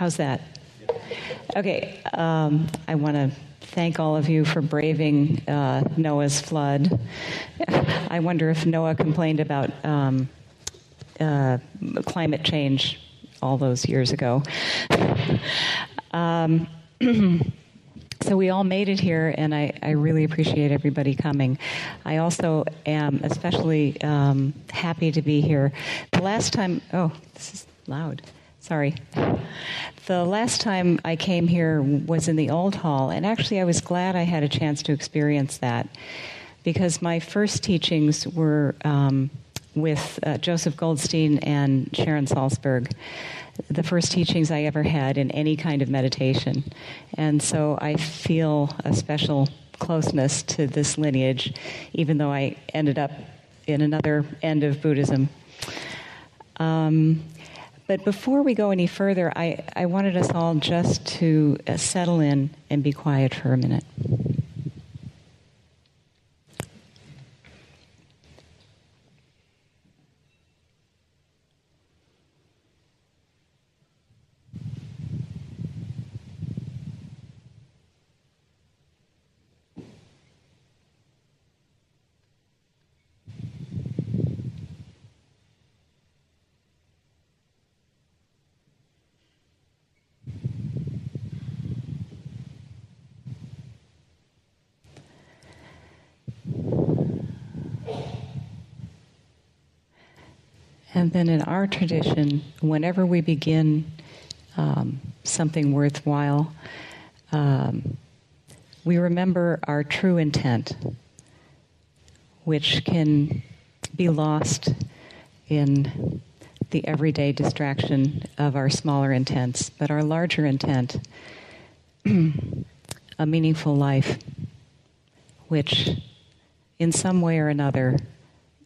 How's that? Okay, um, I want to thank all of you for braving uh, Noah's flood. I wonder if Noah complained about um, uh, climate change all those years ago. Um, so we all made it here, and I, I, really appreciate everybody coming. I also am especially um, happy to be here. The last time, oh, this is loud. Sorry. The last time I came here was in the old hall, and actually I was glad I had a chance to experience that because my first teachings were um, with uh, Joseph Goldstein and Sharon Salzberg, the first teachings I ever had in any kind of meditation. And so I feel a special closeness to this lineage, even though I ended up in another end of Buddhism. Um, but before we go any further, I, I wanted us all just to settle in and be quiet for a minute. And then in our tradition, whenever we begin um, something worthwhile, um, we remember our true intent, which can be lost in the everyday distraction of our smaller intents, but our larger intent, a meaningful life, which in some way or another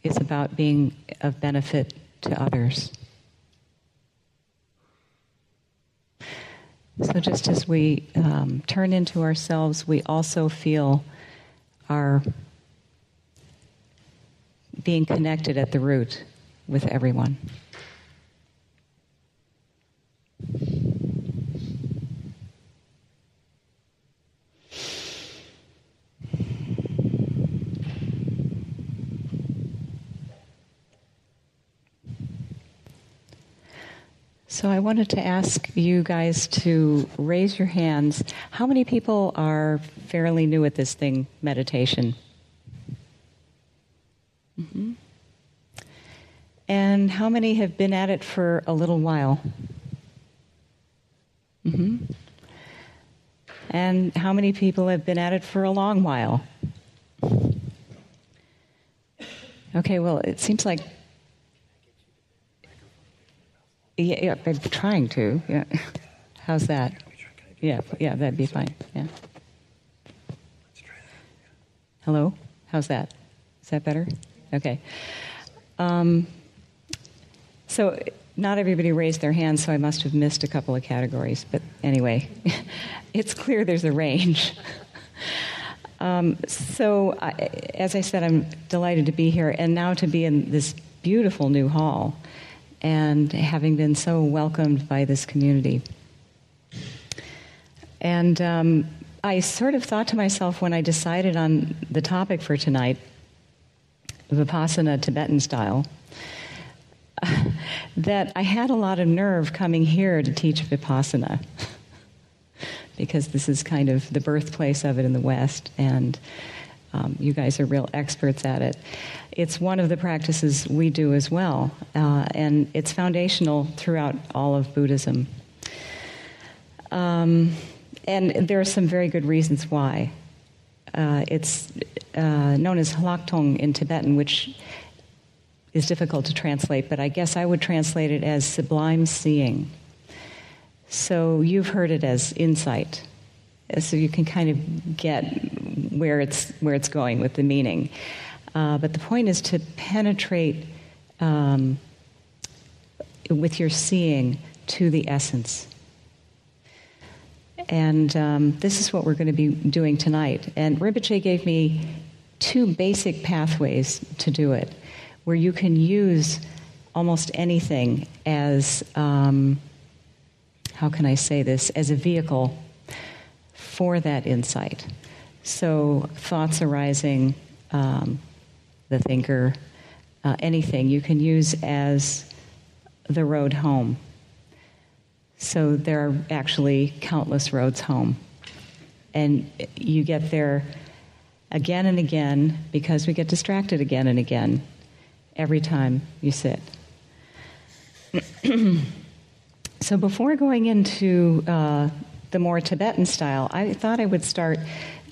is about being of benefit to others. So, just as we um, turn into ourselves, we also feel our being connected at the root with everyone. So I wanted to ask you guys to raise your hands. How many people are fairly new at this thing, meditation? Mm-hmm. And how many have been at it for a little while? Mm-hmm. And how many people have been at it for a long while? Okay, well, it seems like yeah, yeah, I'm trying to. Yeah. How's that? Yeah, yeah, that'd be fine. Yeah. Hello? How's that? Is that better? Okay. Um, so, not everybody raised their hands, so I must have missed a couple of categories. But anyway, it's clear there's a range. um, so, I, as I said, I'm delighted to be here, and now to be in this beautiful new hall and having been so welcomed by this community. And um, I sort of thought to myself when I decided on the topic for tonight, Vipassana Tibetan style, that I had a lot of nerve coming here to teach Vipassana. because this is kind of the birthplace of it in the West, and um, you guys are real experts at it. It's one of the practices we do as well, uh, and it's foundational throughout all of Buddhism. Um, and there are some very good reasons why. Uh, it's uh, known as lhakthong in Tibetan, which is difficult to translate, but I guess I would translate it as sublime seeing. So you've heard it as insight. So you can kind of get where it's where it's going with the meaning. Uh, but the point is to penetrate um, with your seeing to the essence. And um, this is what we're going to be doing tonight. And Rinpoche gave me two basic pathways to do it, where you can use almost anything as um, how can I say this, as a vehicle for that insight. So, thoughts arising, um, the thinker, uh, anything you can use as the road home. So, there are actually countless roads home. And you get there again and again because we get distracted again and again every time you sit. so, before going into uh, the more Tibetan style, I thought I would start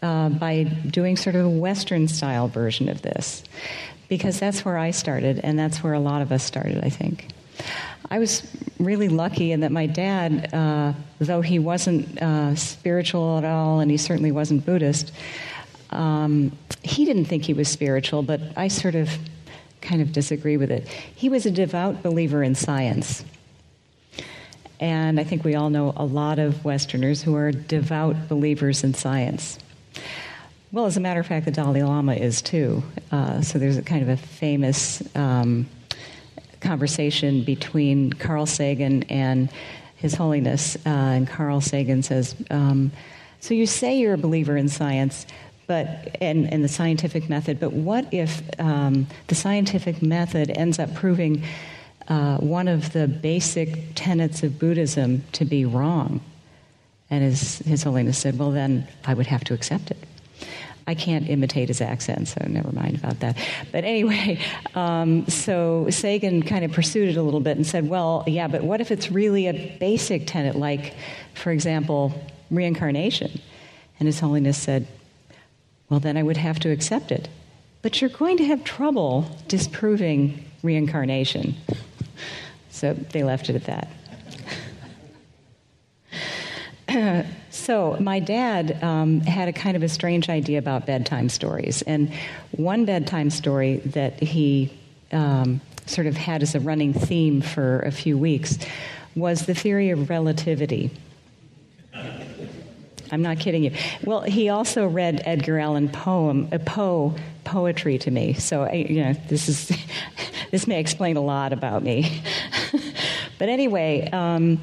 uh, by doing sort of a Western style version of this, because that's where I started, and that's where a lot of us started, I think. I was really lucky in that my dad, uh, though he wasn't uh, spiritual at all, and he certainly wasn't Buddhist, um, he didn't think he was spiritual, but I sort of kind of disagree with it. He was a devout believer in science. And I think we all know a lot of Westerners who are devout believers in science. Well, as a matter of fact, the Dalai Lama is too. Uh, so there's a kind of a famous um, conversation between Carl Sagan and His Holiness. Uh, and Carl Sagan says, um, So you say you're a believer in science, but and, and the scientific method, but what if um, the scientific method ends up proving uh, one of the basic tenets of Buddhism to be wrong. And his, his Holiness said, Well, then I would have to accept it. I can't imitate his accent, so never mind about that. But anyway, um, so Sagan kind of pursued it a little bit and said, Well, yeah, but what if it's really a basic tenet, like, for example, reincarnation? And His Holiness said, Well, then I would have to accept it. But you're going to have trouble disproving reincarnation. So they left it at that. so my dad um, had a kind of a strange idea about bedtime stories, and one bedtime story that he um, sort of had as a running theme for a few weeks was the theory of relativity. I'm not kidding you. Well, he also read Edgar Allan poem, a Poe poetry to me. So you know, this is this may explain a lot about me. but anyway, um,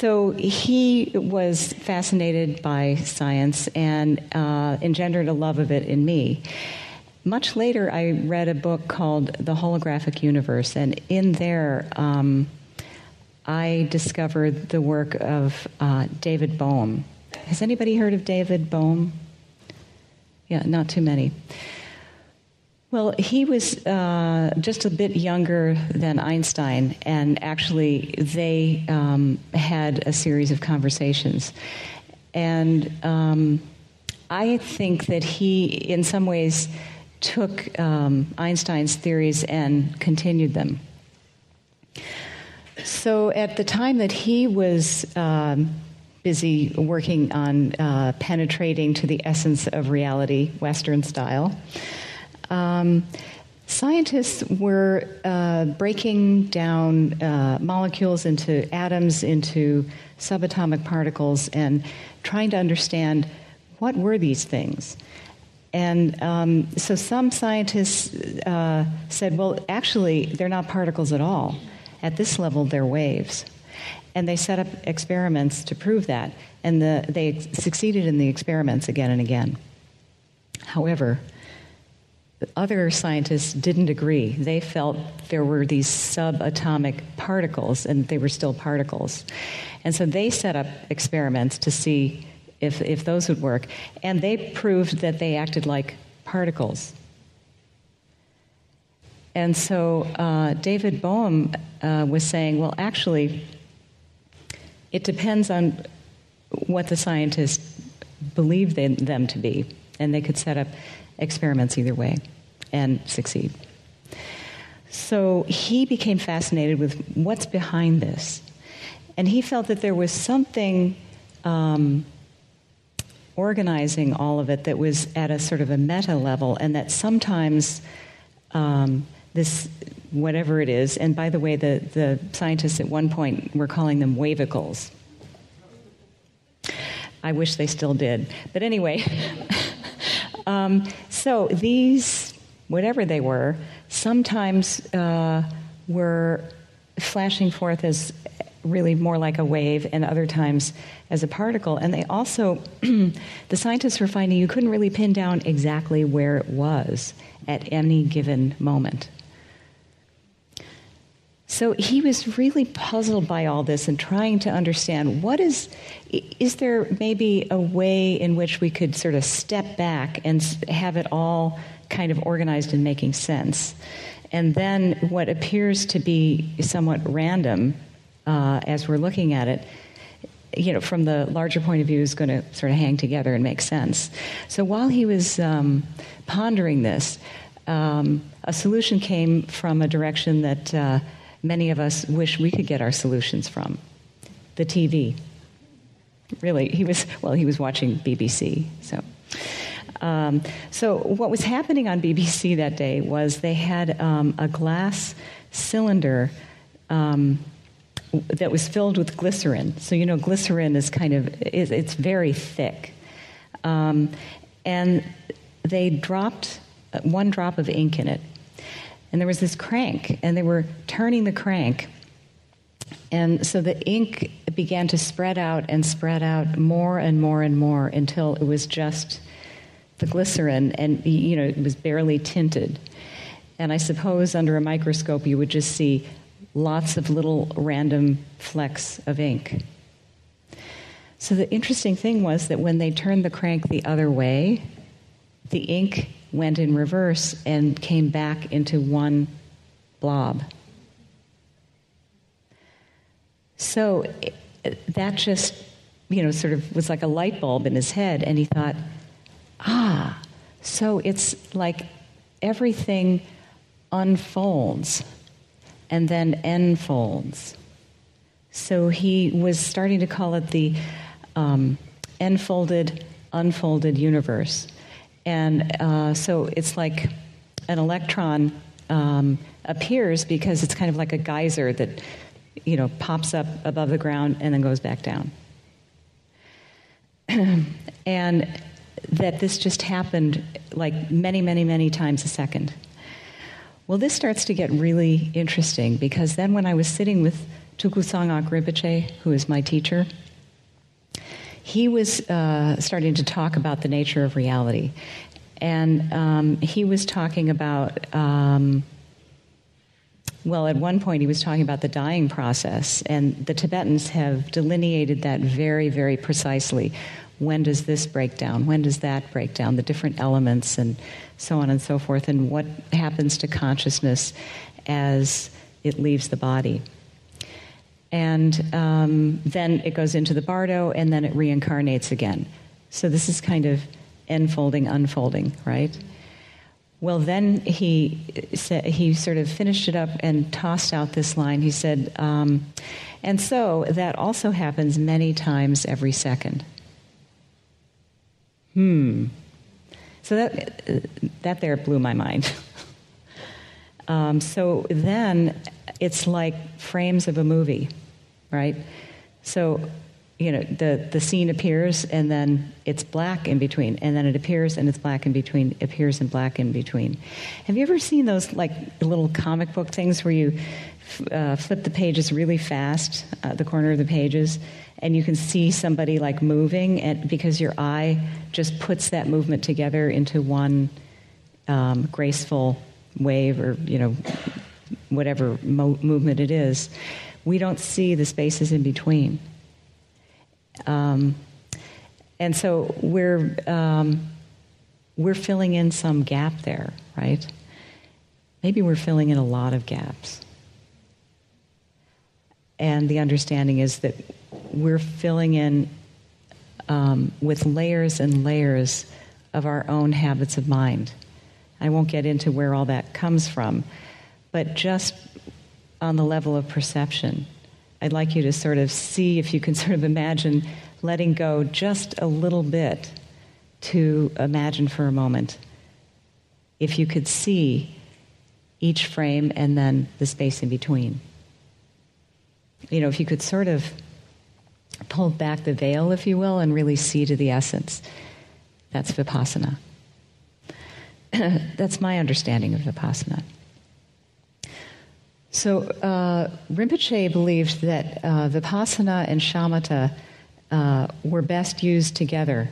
so he was fascinated by science and uh, engendered a love of it in me. Much later, I read a book called The Holographic Universe, and in there, um, I discovered the work of uh, David Bohm. Has anybody heard of David Bohm? Yeah, not too many. Well, he was uh, just a bit younger than Einstein, and actually, they um, had a series of conversations. And um, I think that he, in some ways, took um, Einstein's theories and continued them. So, at the time that he was um, busy working on uh, penetrating to the essence of reality, Western style, um, scientists were uh, breaking down uh, molecules into atoms, into subatomic particles, and trying to understand what were these things. And um, so some scientists uh, said, well, actually, they're not particles at all. At this level, they're waves. And they set up experiments to prove that. And the, they succeeded in the experiments again and again. However, other scientists didn't agree. They felt there were these subatomic particles, and they were still particles. And so they set up experiments to see if, if those would work. And they proved that they acted like particles. And so uh, David Bohm uh, was saying, well, actually, it depends on what the scientists believe them to be. And they could set up experiments either way and succeed. So he became fascinated with what's behind this. And he felt that there was something um, organizing all of it that was at a sort of a meta level, and that sometimes um, this, whatever it is, and by the way, the, the scientists at one point were calling them wavicles. I wish they still did. But anyway, um, so these, whatever they were, sometimes uh, were flashing forth as really more like a wave and other times as a particle. And they also, the scientists were finding you couldn't really pin down exactly where it was at any given moment. So he was really puzzled by all this and trying to understand what is, is there maybe a way in which we could sort of step back and have it all kind of organized and making sense? And then what appears to be somewhat random uh, as we're looking at it, you know, from the larger point of view, is going to sort of hang together and make sense. So while he was um, pondering this, um, a solution came from a direction that. Uh, many of us wish we could get our solutions from the TV. Really, he was, well, he was watching BBC, so. Um, so, what was happening on BBC that day was they had um, a glass cylinder um, that was filled with glycerin. So, you know, glycerin is kind of, it's very thick. Um, and they dropped one drop of ink in it and there was this crank, and they were turning the crank. And so the ink began to spread out and spread out more and more and more until it was just the glycerin, and you know, it was barely tinted. And I suppose under a microscope you would just see lots of little random flecks of ink. So the interesting thing was that when they turned the crank the other way, the ink went in reverse and came back into one blob. So that just, you know, sort of was like a light bulb in his head, and he thought, ah, so it's like everything unfolds and then enfolds. So he was starting to call it the um, enfolded, unfolded universe. And uh, so it's like an electron um, appears because it's kind of like a geyser that, you know, pops up above the ground and then goes back down. and that this just happened like many, many, many times a second. Well, this starts to get really interesting because then when I was sitting with Tulku Sangak Rinpoche, who is my teacher, he was uh, starting to talk about the nature of reality. And um, he was talking about, um, well, at one point he was talking about the dying process, and the Tibetans have delineated that very, very precisely. When does this break down? When does that break down? The different elements, and so on and so forth, and what happens to consciousness as it leaves the body. And um, then it goes into the bardo, and then it reincarnates again. So this is kind of enfolding, unfolding, right? Well, then he he sort of finished it up and tossed out this line. He said, um, and so that also happens many times every second. Hmm. So that that there blew my mind. um, so then it's like frames of a movie right? So, you know, the, the scene appears and then it's black in between, and then it appears and it's black in between, appears and black in between. Have you ever seen those like little comic book things where you uh, flip the pages really fast, uh, the corner of the pages, and you can see somebody like moving, and because your eye just puts that movement together into one um, graceful wave or you know whatever mo- movement it is we don't see the spaces in between. Um, and so we're, um, we're filling in some gap there, right? Maybe we're filling in a lot of gaps. And the understanding is that we're filling in um, with layers and layers of our own habits of mind. I won't get into where all that comes from, but just on the level of perception. I'd like you to sort of see if you can sort of imagine letting go just a little bit to imagine for a moment. If you could see each frame and then the space in between. You know, if you could sort of pull back the veil, if you will, and really see to the essence. That's Vipassana. That's my understanding of Vipassana. So uh, Rinpoche believed that uh, Vipassana and Shamatha uh, were best used together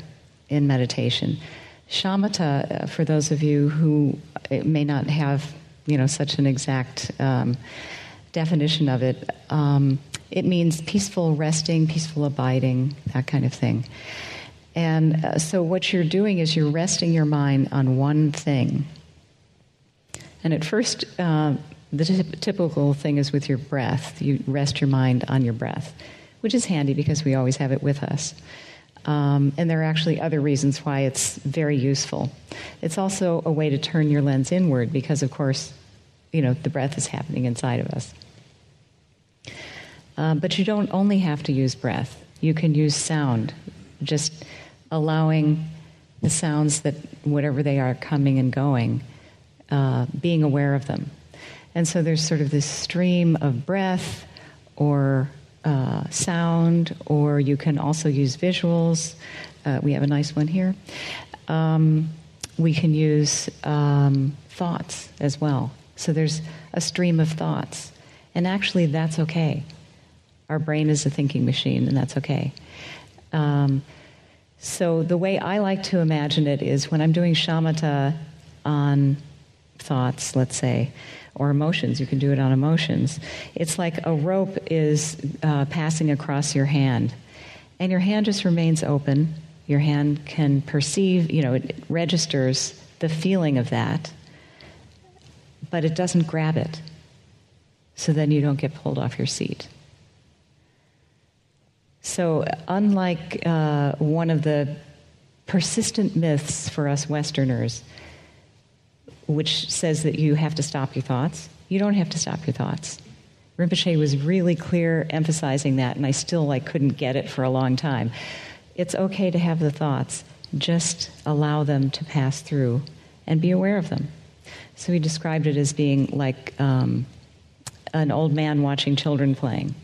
in meditation. Shamatha, uh, for those of you who uh, may not have, you know, such an exact um, definition of it, um, it means peaceful resting, peaceful abiding, that kind of thing. And uh, so, what you're doing is you're resting your mind on one thing. And at first, uh, the t- typical thing is with your breath. You rest your mind on your breath, which is handy because we always have it with us. Um, and there are actually other reasons why it's very useful. It's also a way to turn your lens inward because, of course, you know, the breath is happening inside of us. Um, but you don't only have to use breath. You can use sound, just allowing the sounds that, whatever they are, coming and going, uh, being aware of them. And so there's sort of this stream of breath or uh, sound, or you can also use visuals. Uh, we have a nice one here. Um, we can use um, thoughts as well. So there's a stream of thoughts. And actually, that's okay. Our brain is a thinking machine, and that's okay. Um, so the way I like to imagine it is when I'm doing shamatha on thoughts, let's say, or emotions. You can do it on emotions. It's like a rope is uh, passing across your hand, and your hand just remains open. Your hand can perceive, you know, it registers the feeling of that, but it doesn't grab it. So then you don't get pulled off your seat. So, unlike uh, one of the persistent myths for us Westerners, which says that you have to stop your thoughts. You don't have to stop your thoughts. Rinpoche was really clear emphasizing that, and I still like couldn't get it for a long time. It's okay to have the thoughts, just allow them to pass through and be aware of them. So he described it as being like um, an old man watching children playing.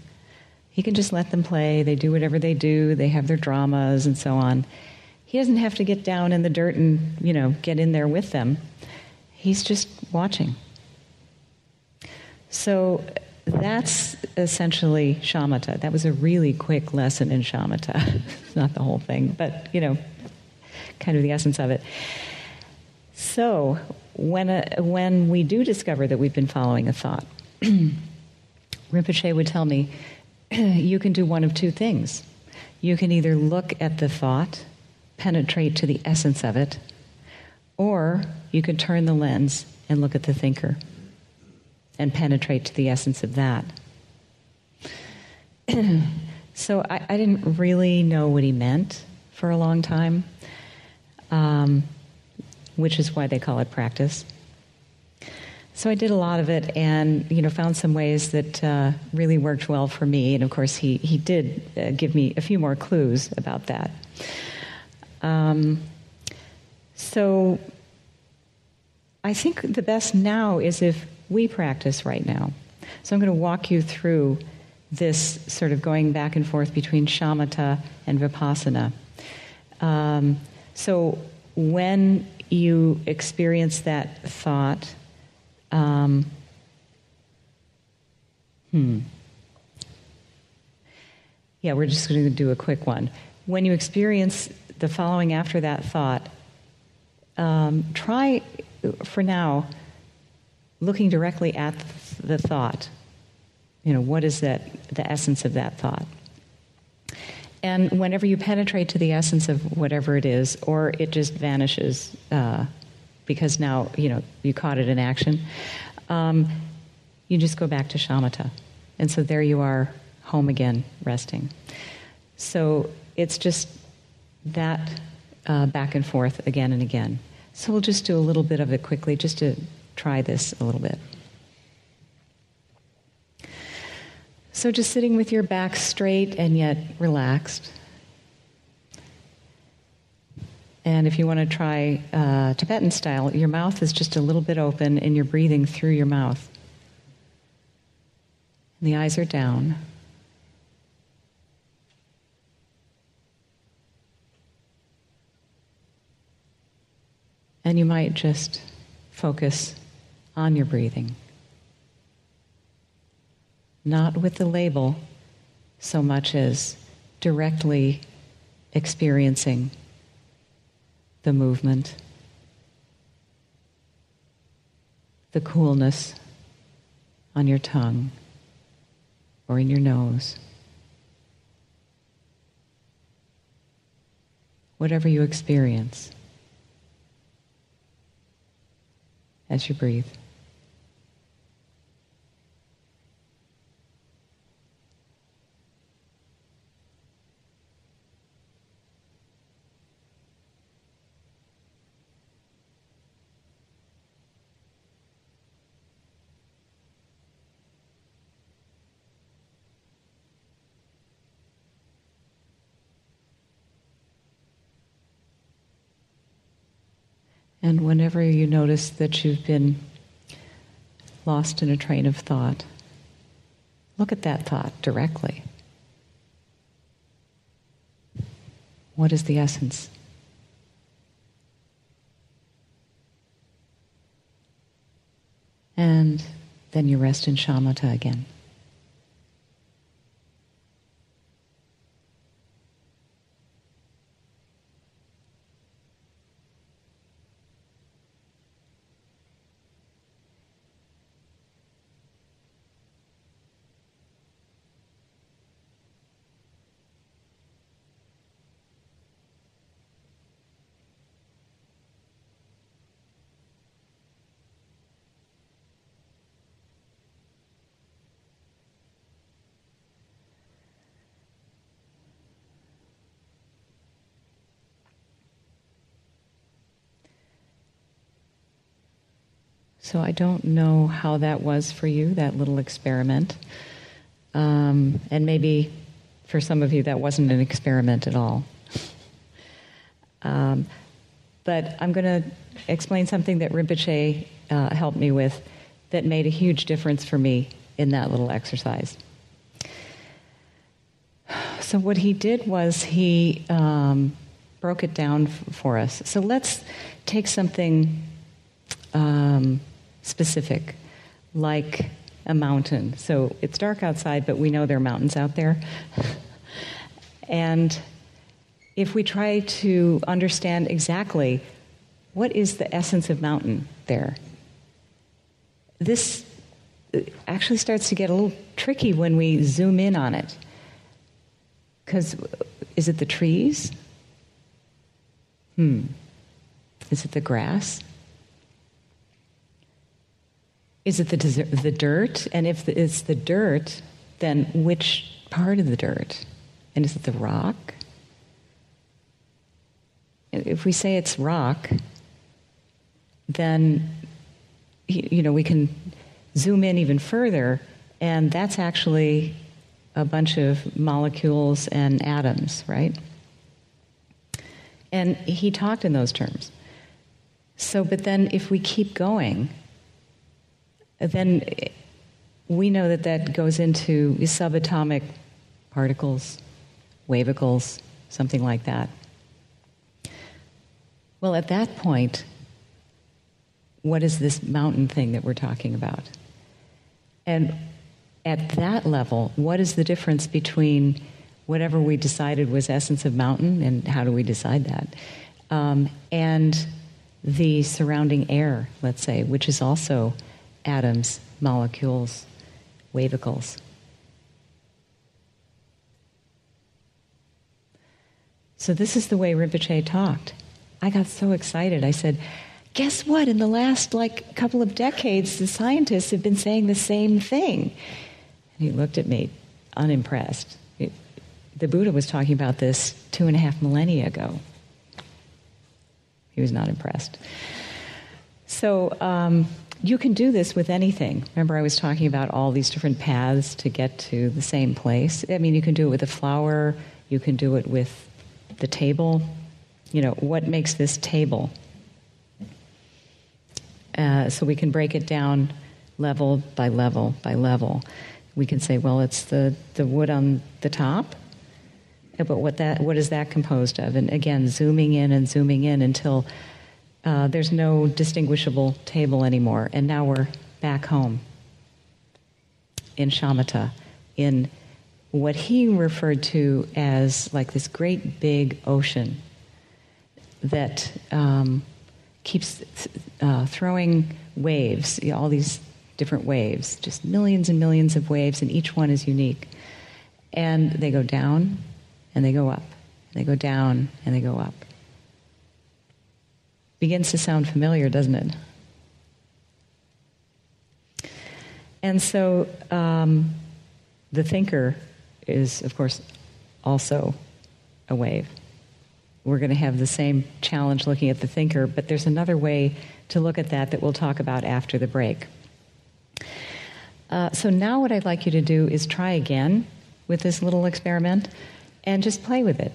He can just let them play, they do whatever they do, they have their dramas and so on. He doesn't have to get down in the dirt and, you know, get in there with them. He's just watching. So that's essentially shamatha. That was a really quick lesson in shamatha. It's not the whole thing, but you know, kind of the essence of it. So when a, when we do discover that we've been following a thought, Rinpoche would tell me, you can do one of two things. You can either look at the thought, penetrate to the essence of it, or you can turn the lens and look at the thinker and penetrate to the essence of that. so I, I, didn't really know what he meant for a long time, um, which is why they call it practice. So I did a lot of it, and you know, found some ways that uh, really worked well for me. And of course, he he did uh, give me a few more clues about that. Um, so I think the best now is if we practice right now. So I'm going to walk you through this sort of going back and forth between shamatha and vipassana. Um, so when you experience that thought, um, hmm. Yeah, we're just going to do a quick one. When you experience the following after that thought, um, try for now looking directly at the thought. You know, what is that, the essence of that thought? And whenever you penetrate to the essence of whatever it is, or it just vanishes uh, because now, you know, you caught it in action, um, you just go back to shamatha. And so there you are, home again, resting. So it's just that uh, back and forth again and again. So we'll just do a little bit of it quickly just to try this a little bit. So just sitting with your back straight and yet relaxed. And if you want to try uh, Tibetan style, your mouth is just a little bit open and you're breathing through your mouth. And the eyes are down. And you might just focus on your breathing. not with the label so much as directly experiencing the movement, the coolness on your tongue or in your nose. Whatever you experience as you breathe. And whenever you notice that you've been lost in a train of thought, look at that thought directly. What is the essence? And then you rest in shamatha again. So I don't know how that was for you, that little experiment. Um, and maybe for some of you, that wasn't an experiment at all. Um, but I'm going to explain something that Rinpoche uh, helped me with that made a huge difference for me in that little exercise. So, what he did was he um, broke it down f- for us. So, let's take something um, specific, like a mountain. So it's dark outside, but we know there are mountains out there. and if we try to understand exactly what is the essence of mountain there, this actually starts to get a little tricky when we zoom in on it. Because is it the trees? Hmm. Is it the grass? Is it the, the dirt? And if it's the dirt, then which part of the dirt? And is it the rock? If we say it's rock, then you know we can zoom in even further, and that's actually a bunch of molecules and atoms, right? And he talked in those terms. So, but then if we keep going, then we know that that goes into subatomic particles, wavicles, something like that. Well, at that point, what is this mountain thing that we're talking about? And at that level, what is the difference between whatever we decided was essence of mountain, and how do we decide that, um, and the surrounding air, let's say, which is also atoms, molecules, wavicles. So, this is the way Rinpoche talked. I got so excited. I said, Guess what? In the last like couple of decades, the scientists have been saying the same thing. And he looked at me, unimpressed. It, the Buddha was talking about this two and a half millennia ago. He was not impressed. So, um, you can do this with anything. Remember, I was talking about all these different paths to get to the same place. I mean, you can do it with a flower, you can do it with the table. You know, what makes this table? Uh, so we can break it down level by level by level. We can say, well, it's the, the wood on the top, but what that what is that composed of? And again, zooming in and zooming in until uh, there's no distinguishable table anymore, and now we're back home. in shamatha, in what he referred to as like this great big ocean that um, keeps uh, throwing waves, you know, all these different waves, just millions and millions of waves, and each one is unique. And they go down and they go up, and they go down and they go up. Begins to sound familiar, doesn't it? And so um, the thinker is, of course, also a wave. We're going to have the same challenge looking at the thinker, but there's another way to look at that that we'll talk about after the break. Uh, so now, what I'd like you to do is try again with this little experiment and just play with it.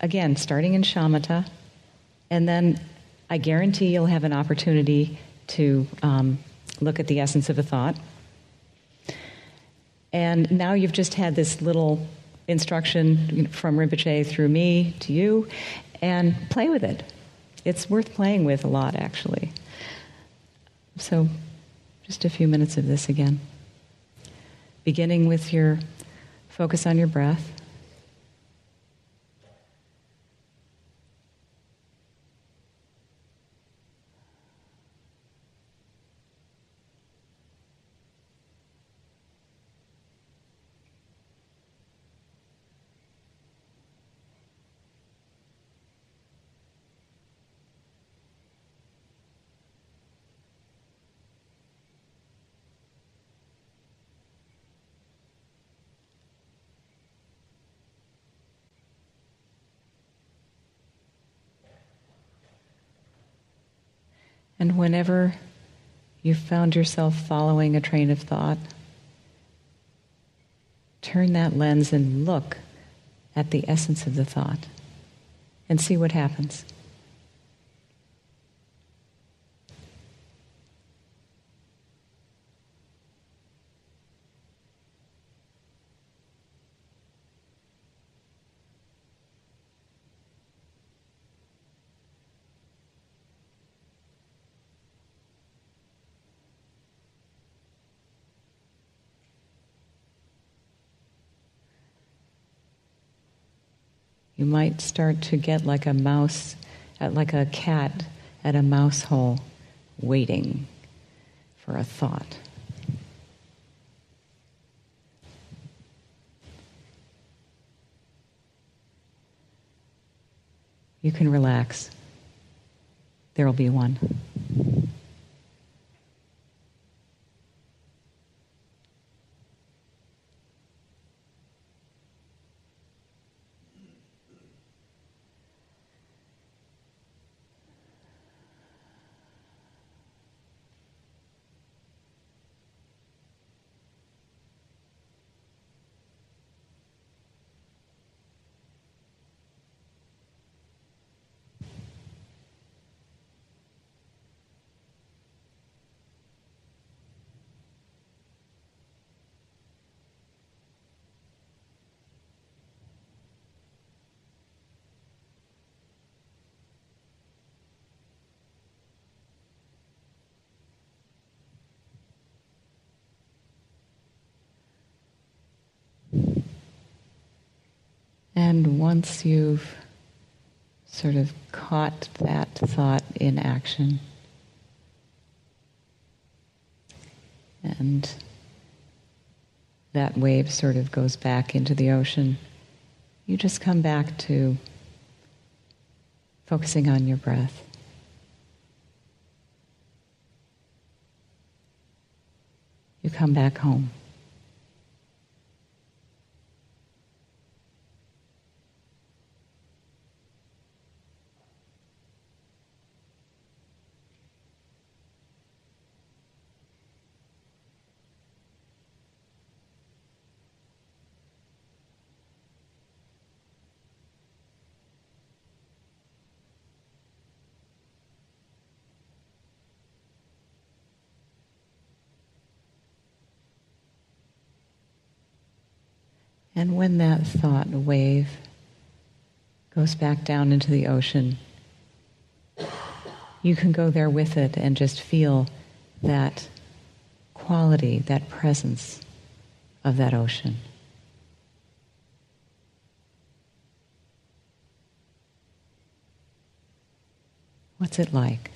Again, starting in shamatha, and then I guarantee you'll have an opportunity to um, look at the essence of a thought. And now you've just had this little instruction from Rinpoche through me to you, and play with it. It's worth playing with a lot, actually. So, just a few minutes of this again. Beginning with your focus on your breath. And whenever you found yourself following a train of thought, turn that lens and look at the essence of the thought and see what happens. You might start to get like a mouse, uh, like a cat at a mouse hole, waiting for a thought. You can relax. There will be one. And once you've sort of caught that thought in action, and that wave sort of goes back into the ocean, you just come back to focusing on your breath. You come back home. And when that thought wave goes back down into the ocean, you can go there with it and just feel that quality, that presence of that ocean. What's it like?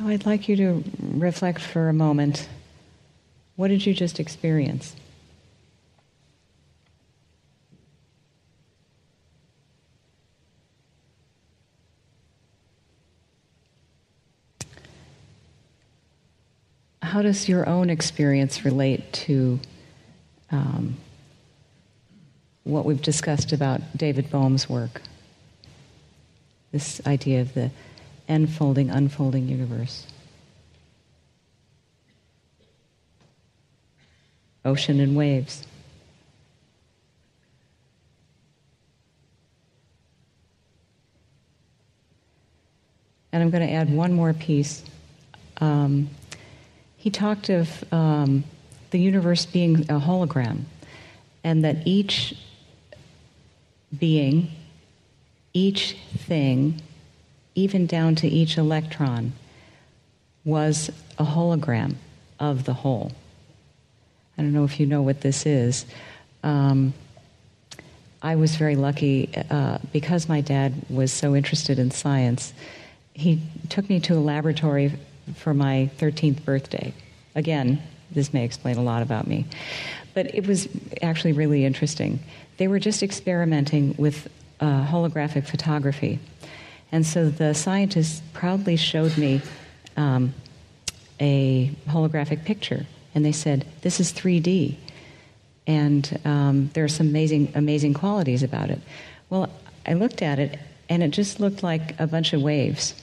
So I'd like you to reflect for a moment. What did you just experience? How does your own experience relate to um, what we've discussed about David Bohm's work? This idea of the enfolding, unfolding universe. Ocean and waves. And I'm going to add one more piece. Um, he talked of um, the universe being a hologram, and that each being, each thing, even down to each electron, was a hologram of the whole. I don't know if you know what this is. Um, I was very lucky uh, because my dad was so interested in science. He took me to a laboratory for my 13th birthday. Again, this may explain a lot about me. But it was actually really interesting. They were just experimenting with uh, holographic photography. And so the scientists proudly showed me um, a holographic picture, and they said, "This is 3D," and um, there are some amazing, amazing qualities about it. Well, I looked at it, and it just looked like a bunch of waves.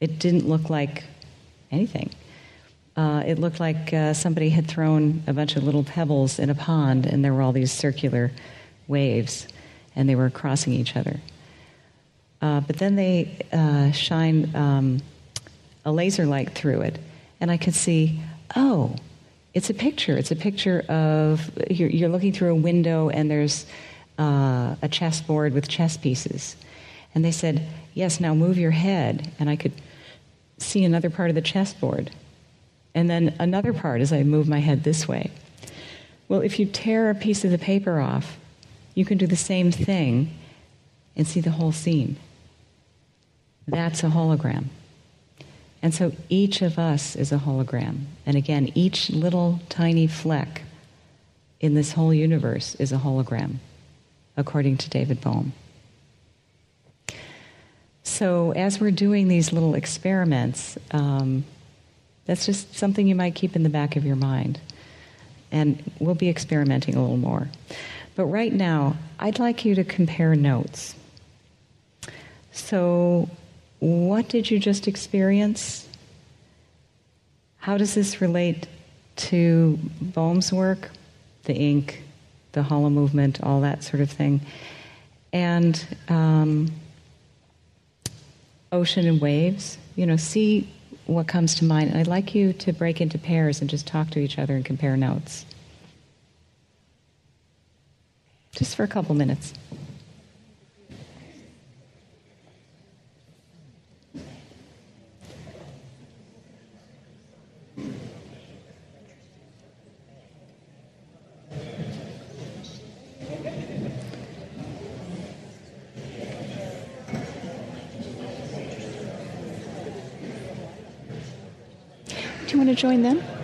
It didn't look like anything. Uh, it looked like uh, somebody had thrown a bunch of little pebbles in a pond, and there were all these circular waves, and they were crossing each other. Uh, but then they uh, shine um, a laser light through it, and I could see, oh, it's a picture. It's a picture of you're, you're looking through a window, and there's uh, a chessboard with chess pieces. And they said, yes, now move your head, and I could see another part of the chessboard, and then another part as I move my head this way. Well, if you tear a piece of the paper off, you can do the same thing and see the whole scene. That's a hologram. And so each of us is a hologram. And again, each little tiny fleck in this whole universe is a hologram, according to David Bohm. So, as we're doing these little experiments, um, that's just something you might keep in the back of your mind. And we'll be experimenting a little more. But right now, I'd like you to compare notes. So, what did you just experience? How does this relate to Bohm's work, the ink, the holo movement, all that sort of thing? And um, ocean and waves, you know, see what comes to mind. And I'd like you to break into pairs and just talk to each other and compare notes. Just for a couple minutes. You want to join them?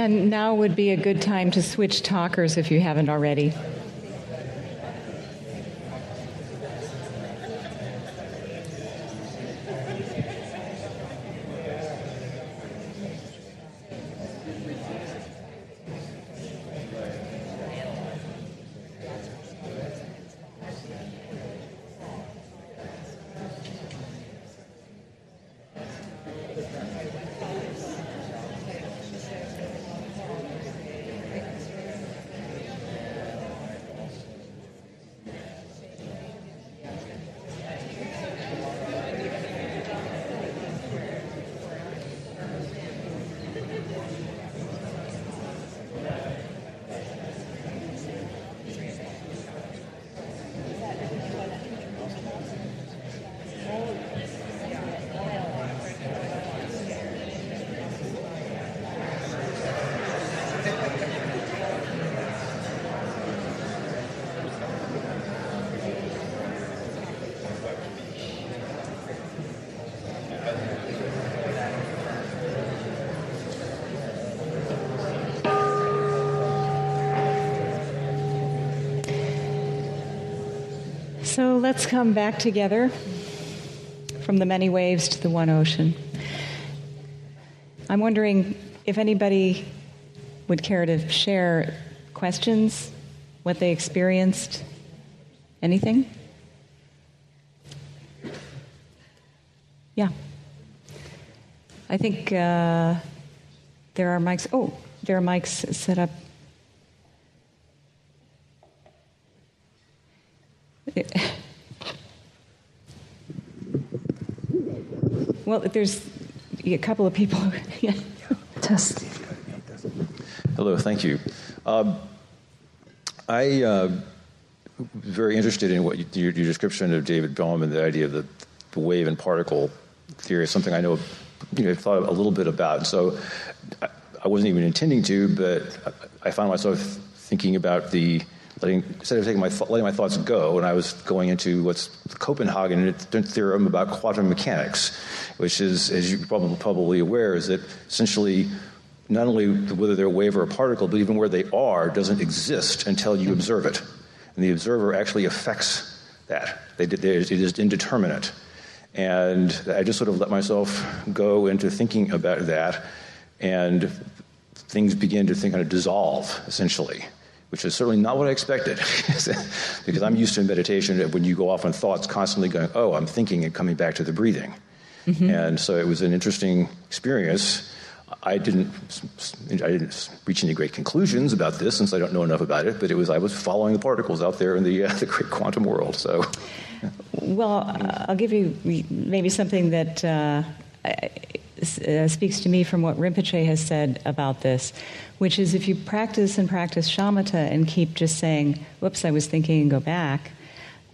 And now would be a good time to switch talkers if you haven't already. So let's come back together from the many waves to the one ocean. I'm wondering if anybody would care to share questions, what they experienced, anything? Yeah. I think uh, there are mics. Oh, there are mics set up well, there's a couple of people. yeah. Test. Hello, thank you. Um, I uh, very interested in what you, your, your, description of David Bohm and the idea of the, the wave and particle theory is something I know, you know, thought a little bit about. So I, I wasn't even intending to, but I found myself thinking about the letting, instead of taking my letting my thoughts go, and I was going into what's the Copenhagen theorem about quantum mechanics, which is, as you're probably, probably aware, is that essentially not only whether they're a wave or a particle, but even where they are doesn't exist until you observe it, and the observer actually affects that. They, they, it is indeterminate, and I just sort of let myself go into thinking about that, and things begin to think kind of dissolve essentially which is certainly not what I expected. because I'm used to in meditation when you go off on thoughts constantly going, oh, I'm thinking and coming back to the breathing. Mm-hmm. And so it was an interesting experience. I didn't, I didn't reach any great conclusions about this since I don't know enough about it, but it was, I was following the particles out there in the, uh, the great quantum world. So. Well, I'll give you maybe something that uh, uh, speaks to me from what Rinpoche has said about this, which is if you practice and practice shamatha and keep just saying, whoops, I was thinking, and go back,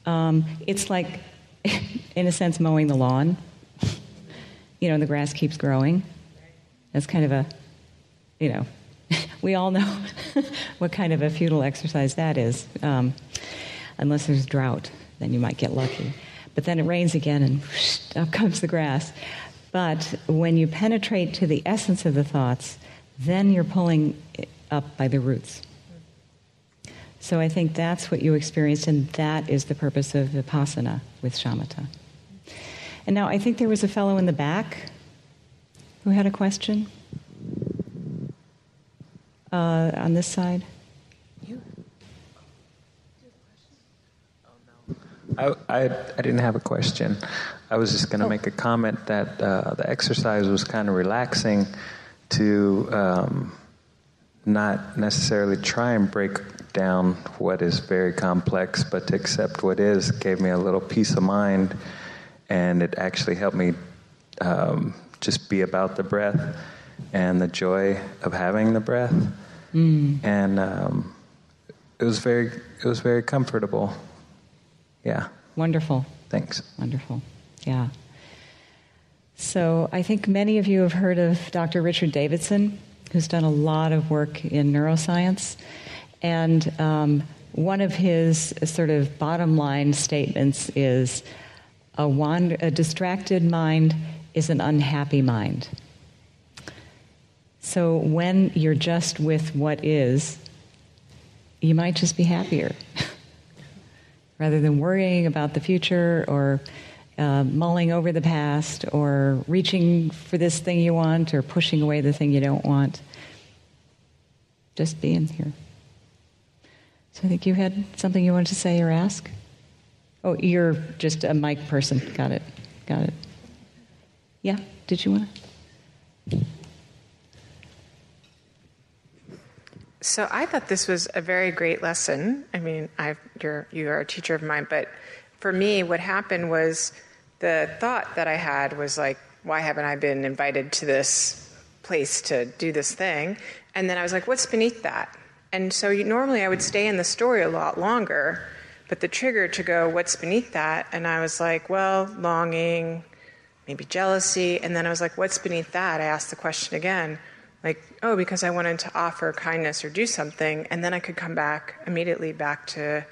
um, it's like, in a sense, mowing the lawn. you know, the grass keeps growing. That's kind of a, you know, we all know what kind of a futile exercise that is. Um, unless there's drought, then you might get lucky. But then it rains again and whoosh, up comes the grass. But when you penetrate to the essence of the thoughts, then you're pulling up by the roots. So I think that's what you experienced, and that is the purpose of vipassana with shamatha. And now I think there was a fellow in the back who had a question uh, on this side. You. I, I, I, didn't have a question. I was just going to oh. make a comment that uh, the exercise was kind of relaxing to um, not necessarily try and break down what is very complex, but to accept what is gave me a little peace of mind, and it actually helped me um, just be about the breath and the joy of having the breath, mm. and um, it was very it was very comfortable. Yeah. Wonderful. Thanks. Wonderful. Yeah. So I think many of you have heard of Dr. Richard Davidson, who's done a lot of work in neuroscience. And um, one of his sort of bottom line statements is a, wand- a distracted mind is an unhappy mind. So when you're just with what is, you might just be happier rather than worrying about the future or uh, mulling over the past or reaching for this thing you want or pushing away the thing you don't want. Just being here. So I think you had something you wanted to say or ask? Oh, you're just a mic person. Got it. Got it. Yeah, did you want to? So I thought this was a very great lesson. I mean, I've, you're you are a teacher of mine, but for me, what happened was the thought that I had was like, why haven't I been invited to this place to do this thing? And then I was like, what's beneath that? And so you, normally I would stay in the story a lot longer, but the trigger to go, what's beneath that? And I was like, well, longing, maybe jealousy. And then I was like, what's beneath that? I asked the question again, like, oh, because I wanted to offer kindness or do something. And then I could come back immediately back to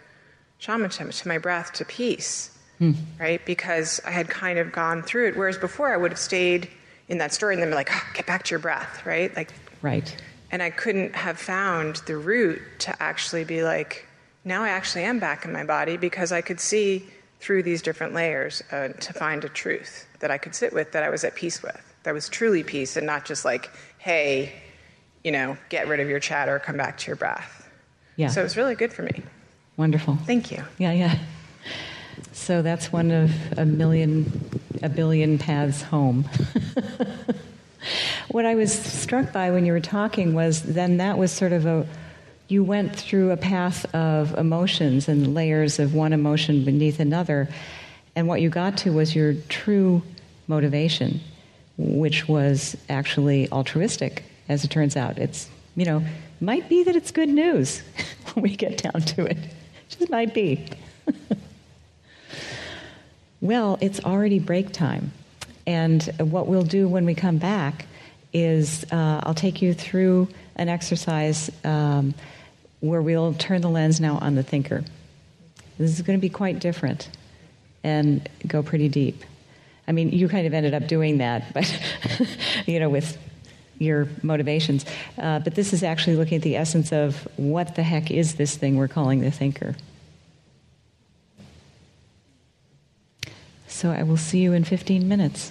shamatha, to my breath, to peace hmm. right? Because I had kind of gone through it. Whereas before, I would have stayed in that story and then be like, oh, get back to your breath, right? Like, right. And I couldn't have found the root to actually be like, now I actually am back in my body because I could see through these different layers uh, to find a truth that I could sit with, that I was at peace with, that was truly peace, and not just like, hey, you know, get rid of your chatter, come back to your breath. Yeah. So it was really good for me. Wonderful. Thank you. Yeah, yeah. So that's one of a million, a billion paths home. what I was struck by when you were talking was then that was sort of a, you went through a path of emotions and layers of one emotion beneath another, and what you got to was your true motivation, which was actually altruistic, as it turns out. It's, you know, might be that it's good news when we get down to it. Just might be. Well, it's already break time. And what we'll do when we come back is uh, I'll take you through an exercise um, where we'll turn the lens now on the thinker. This is going to be quite different and go pretty deep. I mean, you kind of ended up doing that, but, you know, with your motivations. Uh, but this is actually looking at the essence of what the heck is this thing we're calling the thinker. So I will see you in 15 minutes.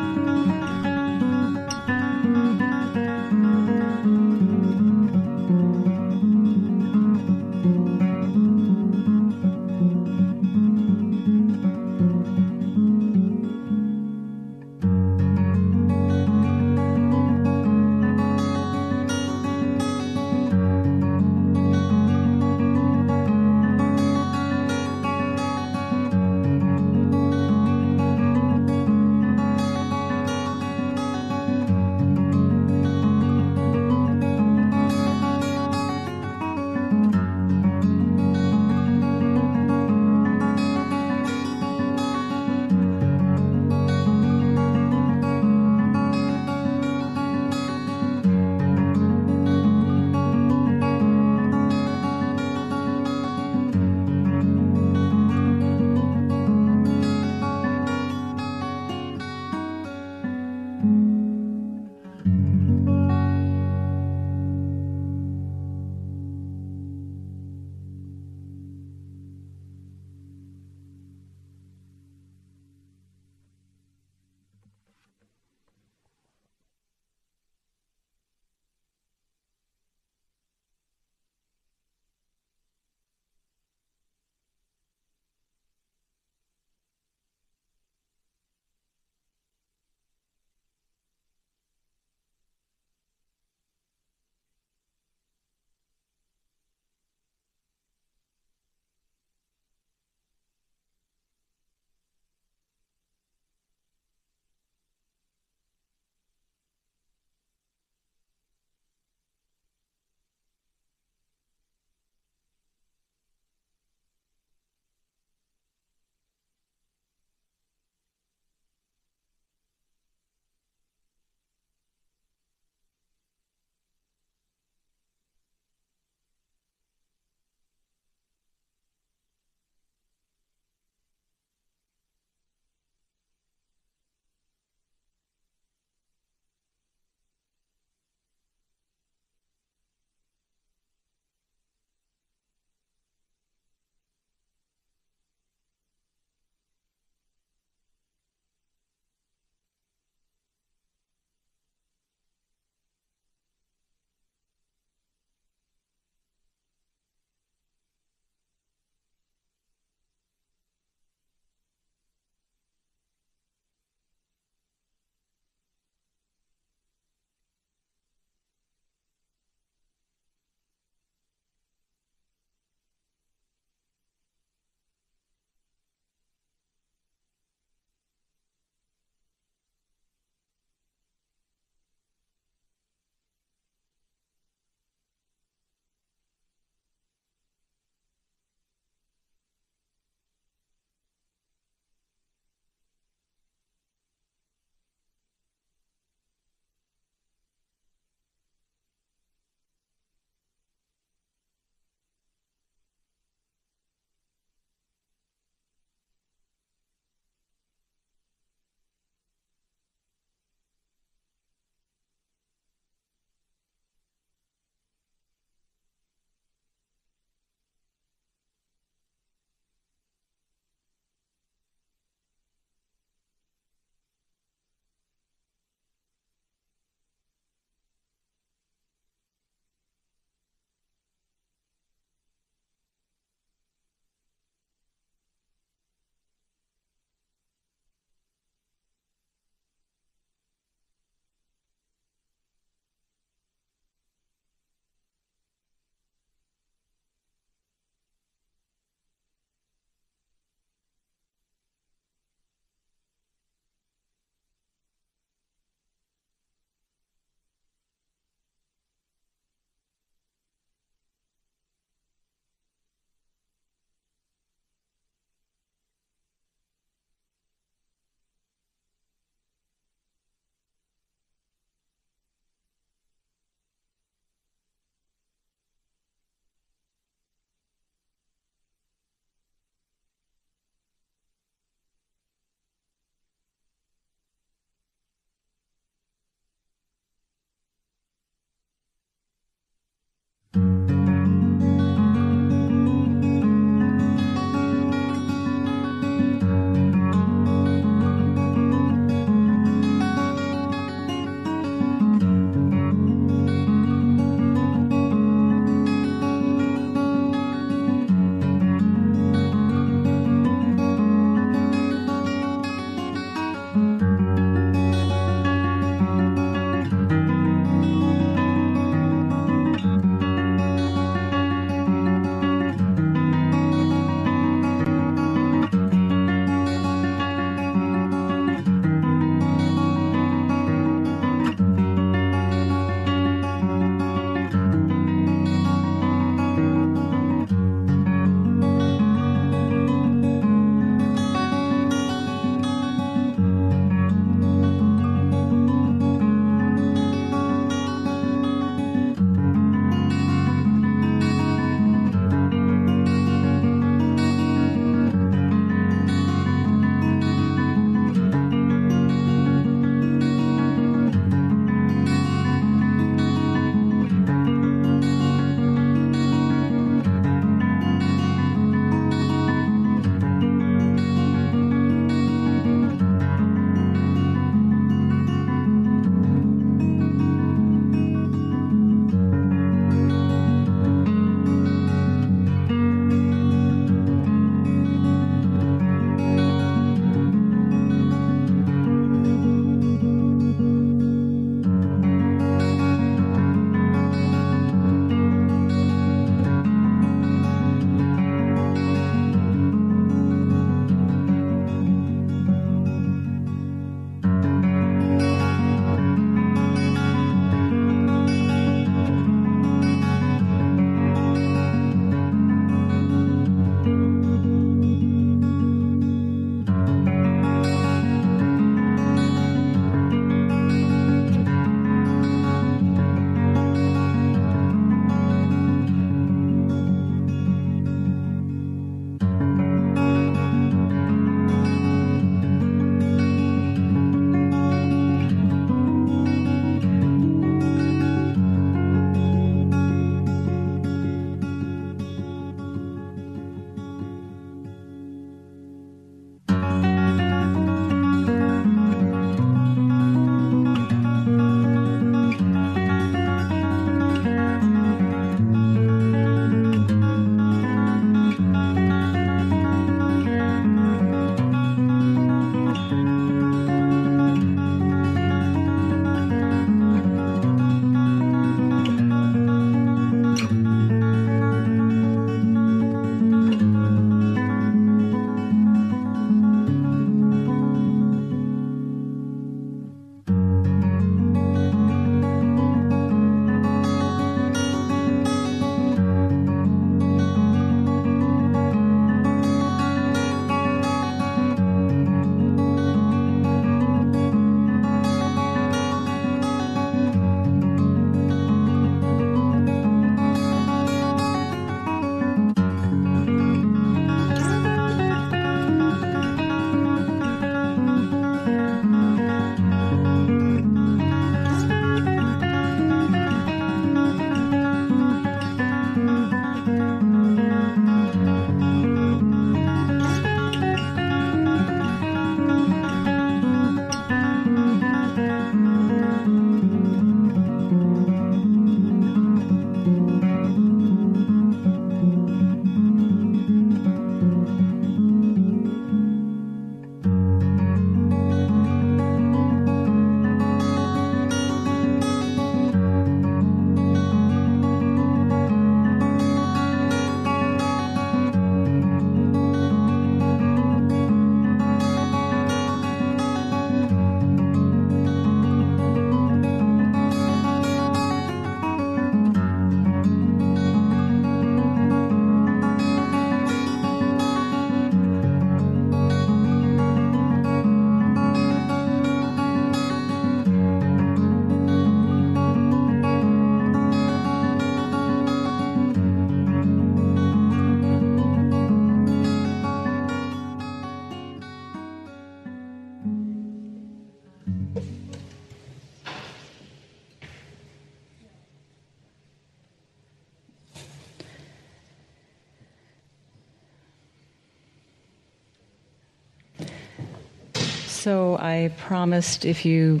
I promised if you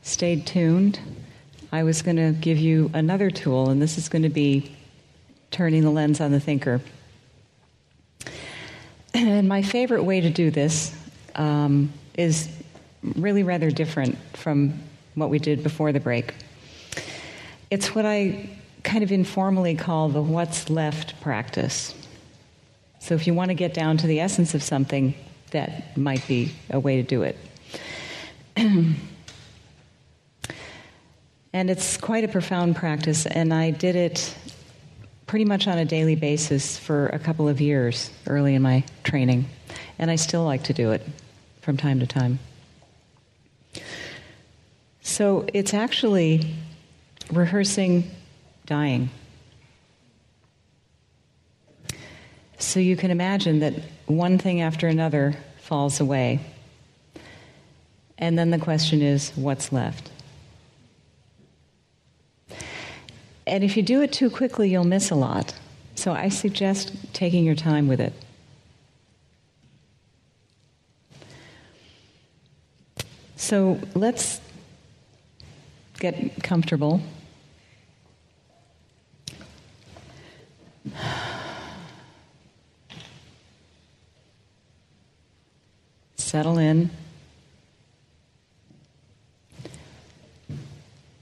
stayed tuned, I was going to give you another tool, and this is going to be turning the lens on the thinker. And my favorite way to do this um, is really rather different from what we did before the break. It's what I kind of informally call the what's left practice. So if you want to get down to the essence of something, that might be a way to do it. And it's quite a profound practice, and I did it pretty much on a daily basis for a couple of years early in my training, and I still like to do it from time to time. So it's actually rehearsing dying. So you can imagine that one thing after another falls away. And then the question is what's left? And if you do it too quickly, you'll miss a lot. So I suggest taking your time with it. So let's get comfortable. Settle in.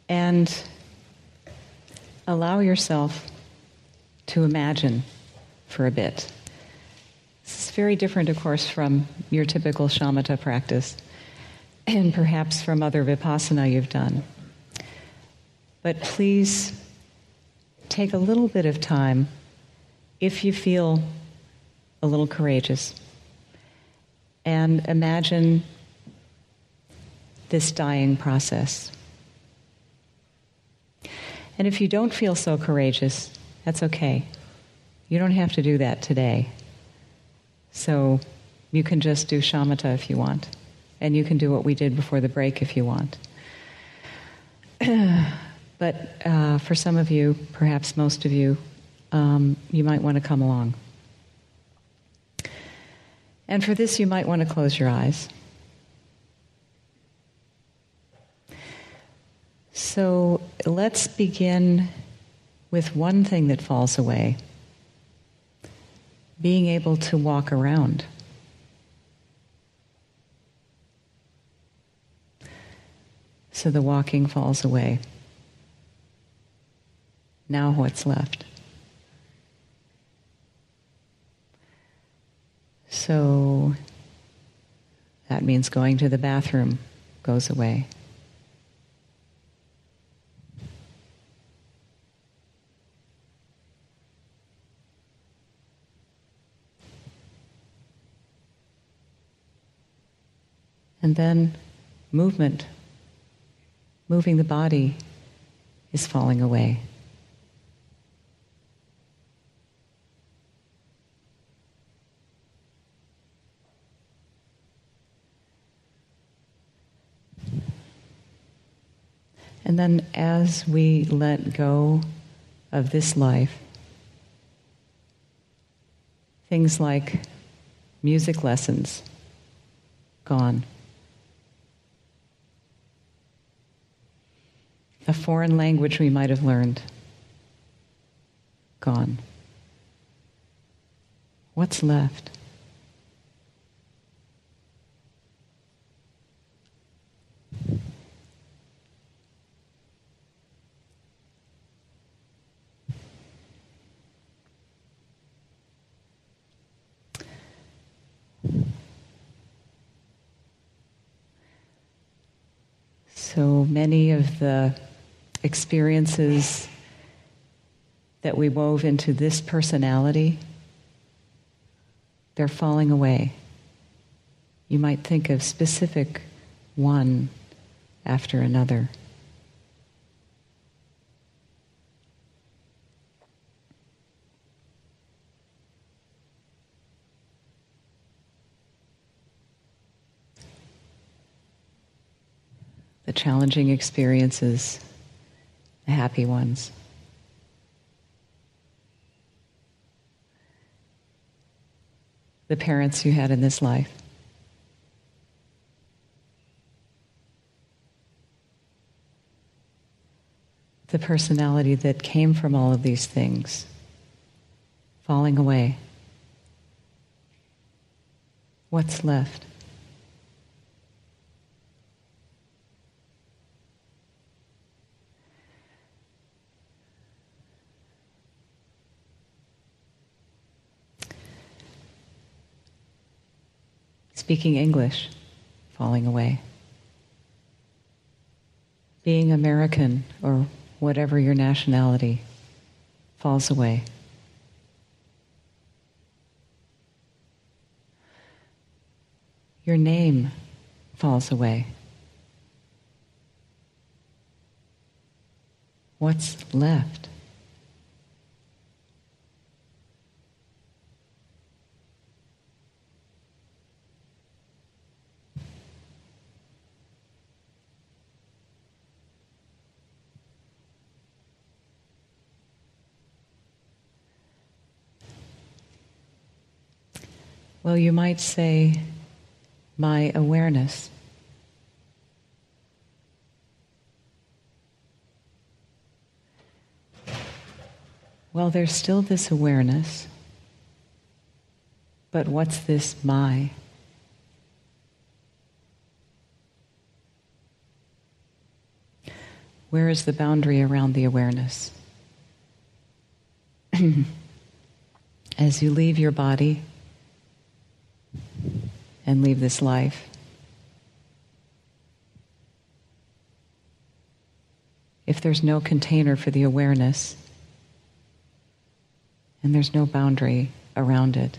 And allow yourself to imagine for a bit. This is very different, of course, from your typical shamatha practice and perhaps from other vipassana you've done. But please take a little bit of time if you feel a little courageous and imagine this dying process. And if you don't feel so courageous, that's okay. You don't have to do that today. So you can just do shamatha if you want. And you can do what we did before the break if you want. but uh, for some of you, perhaps most of you, um, you might want to come along. And for this, you might want to close your eyes. So let's begin with one thing that falls away being able to walk around. So the walking falls away. Now, what's left? So that means going to the bathroom goes away. And then movement, moving the body, is falling away. And then as we let go of this life, things like music lessons, gone. A foreign language we might have learned. Gone. What's left? So many of the experiences that we wove into this personality, they're falling away. You might think of specific one after another. The challenging experiences the happy ones. The parents you had in this life. The personality that came from all of these things falling away. What's left? Speaking English, falling away. Being American or whatever your nationality falls away. Your name falls away. What's left? Well, you might say, my awareness. Well, there's still this awareness, but what's this my? Where is the boundary around the awareness? As you leave your body, and leave this life. If there's no container for the awareness and there's no boundary around it,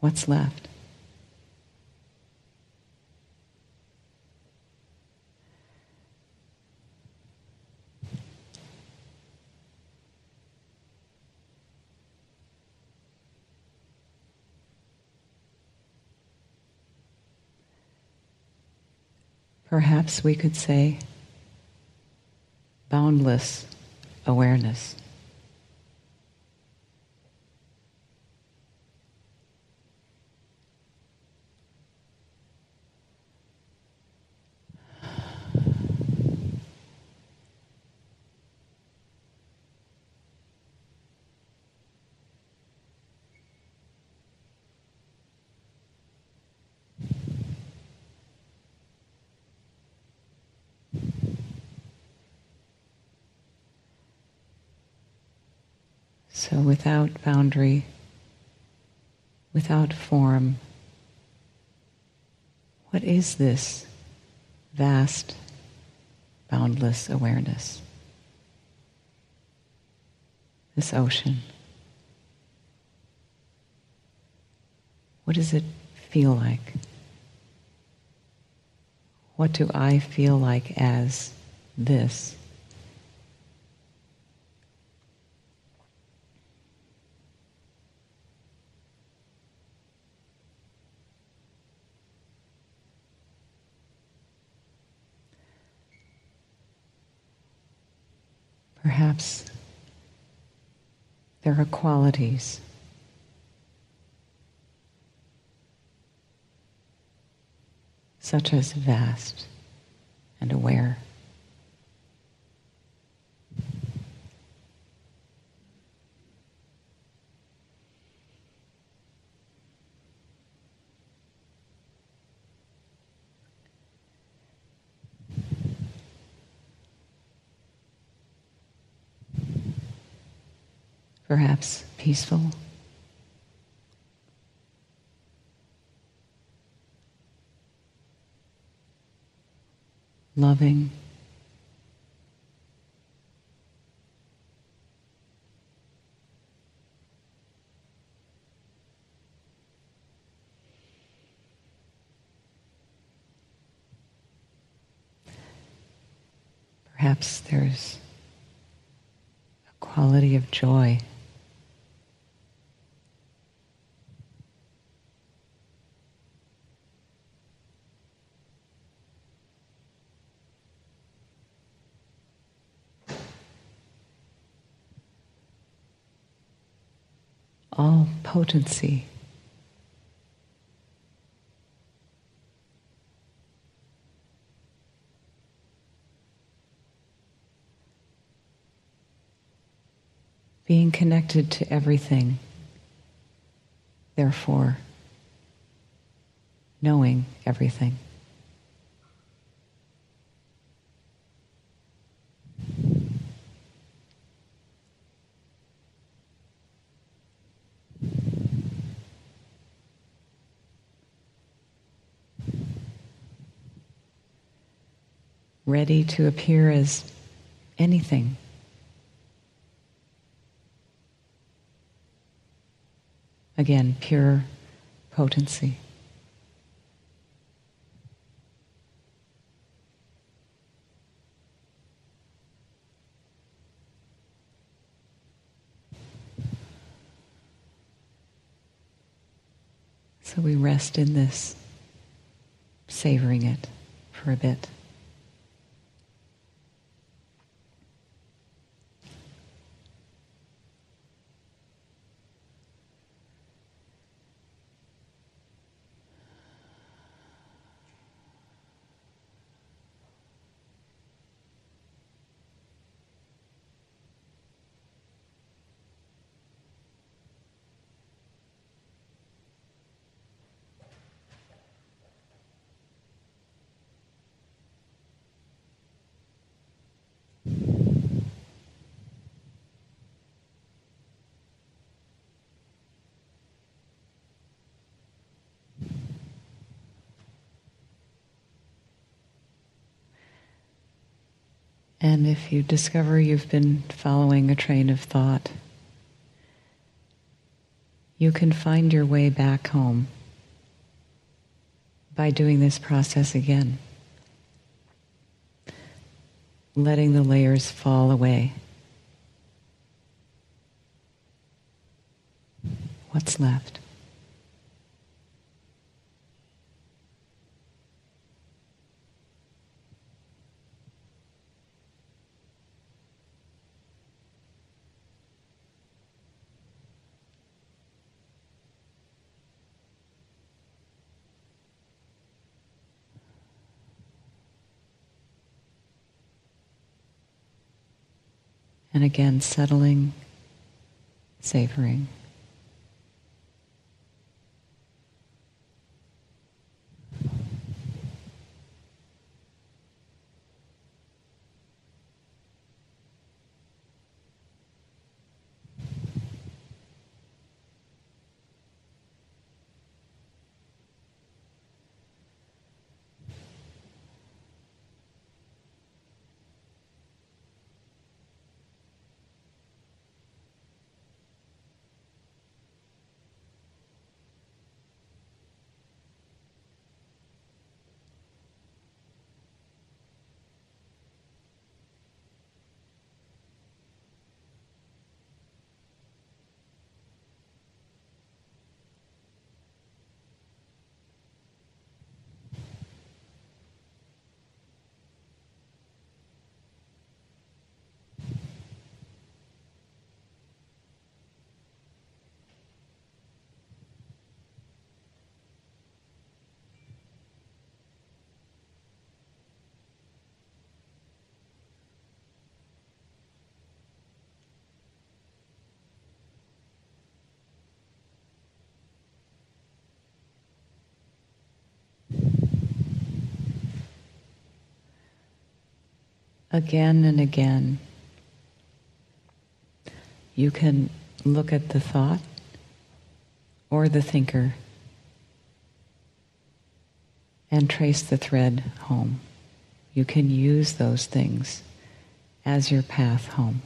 what's left? Perhaps we could say boundless awareness. So without boundary, without form, what is this vast, boundless awareness? This ocean. What does it feel like? What do I feel like as this? Perhaps there are qualities such as vast and aware. Perhaps peaceful. Loving. Perhaps there's a quality of joy. all potency. Being connected to everything, therefore, knowing everything. Ready to appear as anything. Again, pure potency. So we rest in this, savoring it for a bit. And if you discover you've been following a train of thought, you can find your way back home by doing this process again. Letting the layers fall away. What's left? And again, settling, savoring. Again and again. You can look at the thought or the thinker and trace the thread home. You can use those things as your path home.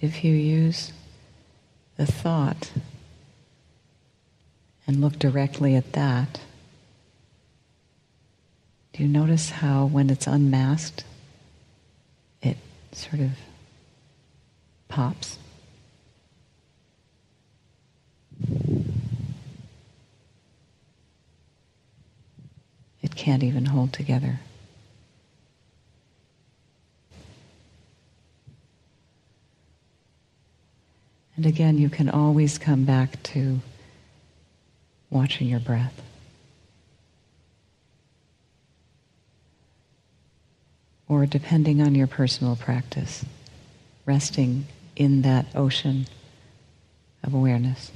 If you use the thought and look directly at that, do you notice how when it's unmasked, it sort of pops? It can't even hold together. And again, you can always come back to watching your breath. Or depending on your personal practice, resting in that ocean of awareness.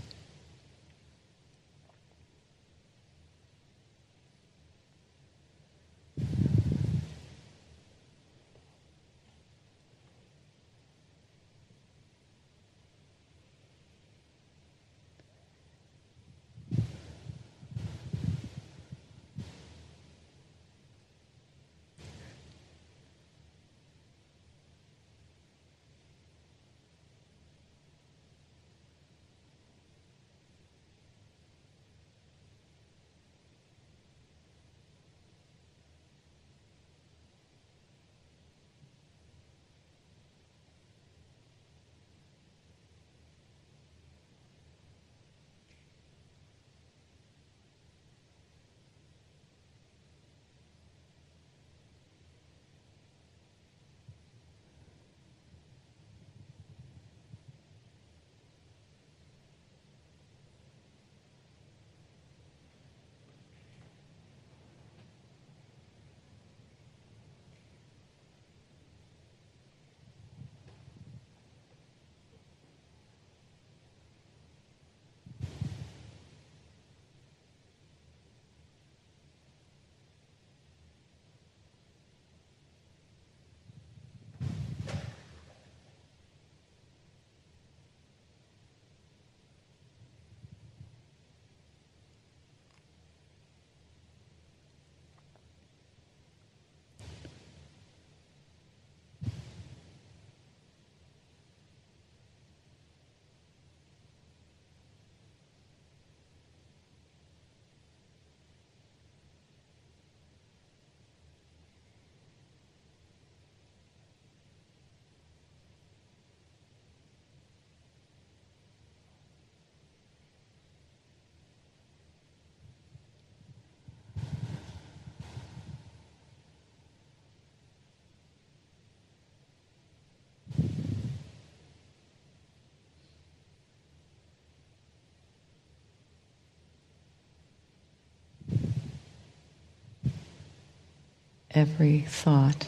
Every thought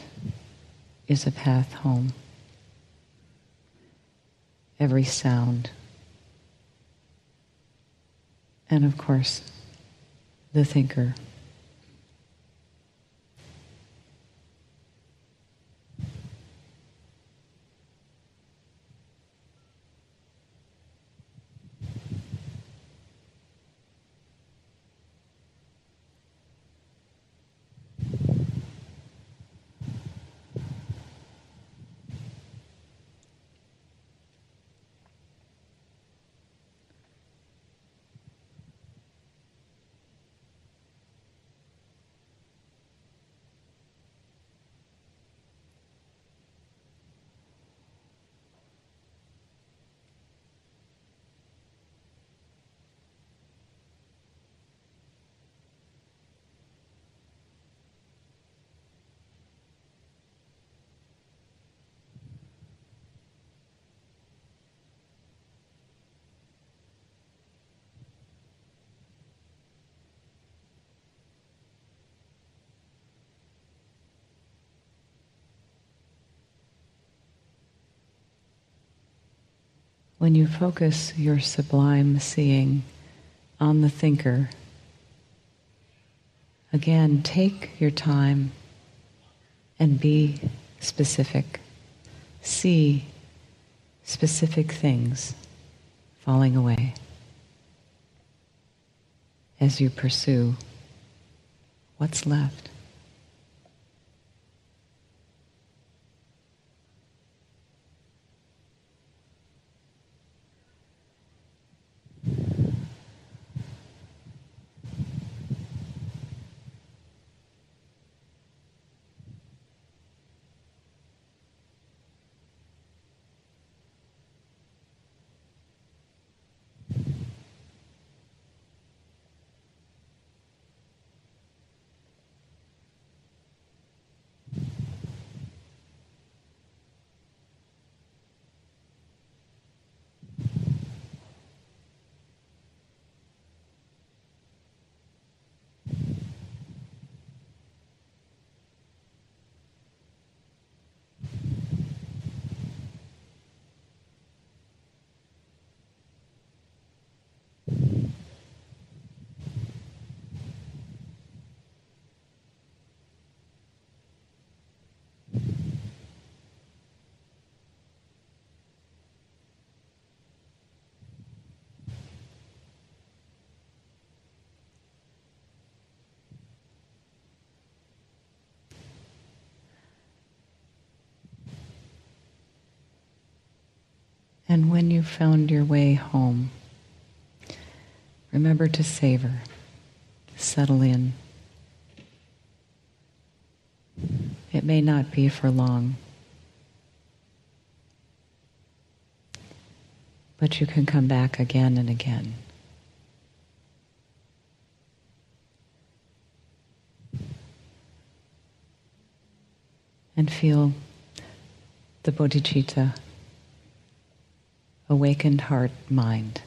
is a path home. Every sound. And of course, the thinker. When you focus your sublime seeing on the thinker, again, take your time and be specific. See specific things falling away as you pursue what's left. And when you found your way home, remember to savor, settle in. It may not be for long, but you can come back again and again. And feel the bodhicitta, awakened heart, mind.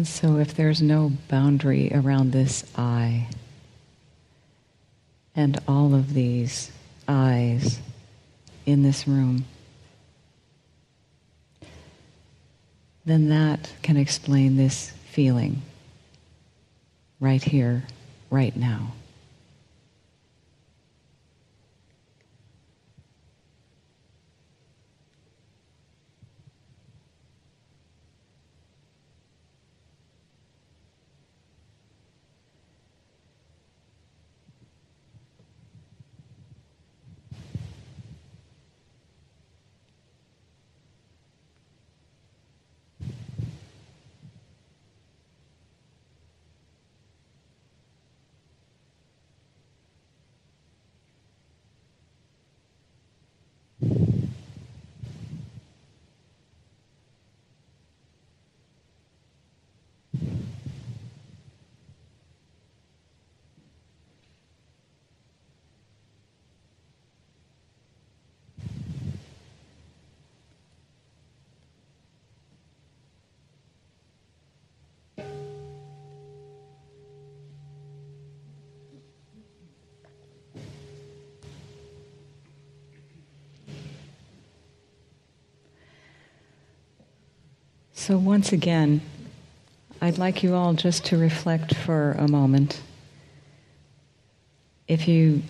And so, if there's no boundary around this I, and all of these eyes in this room, then that can explain this feeling right here, right now. So, once again, I'd like you all just to reflect for a moment. If you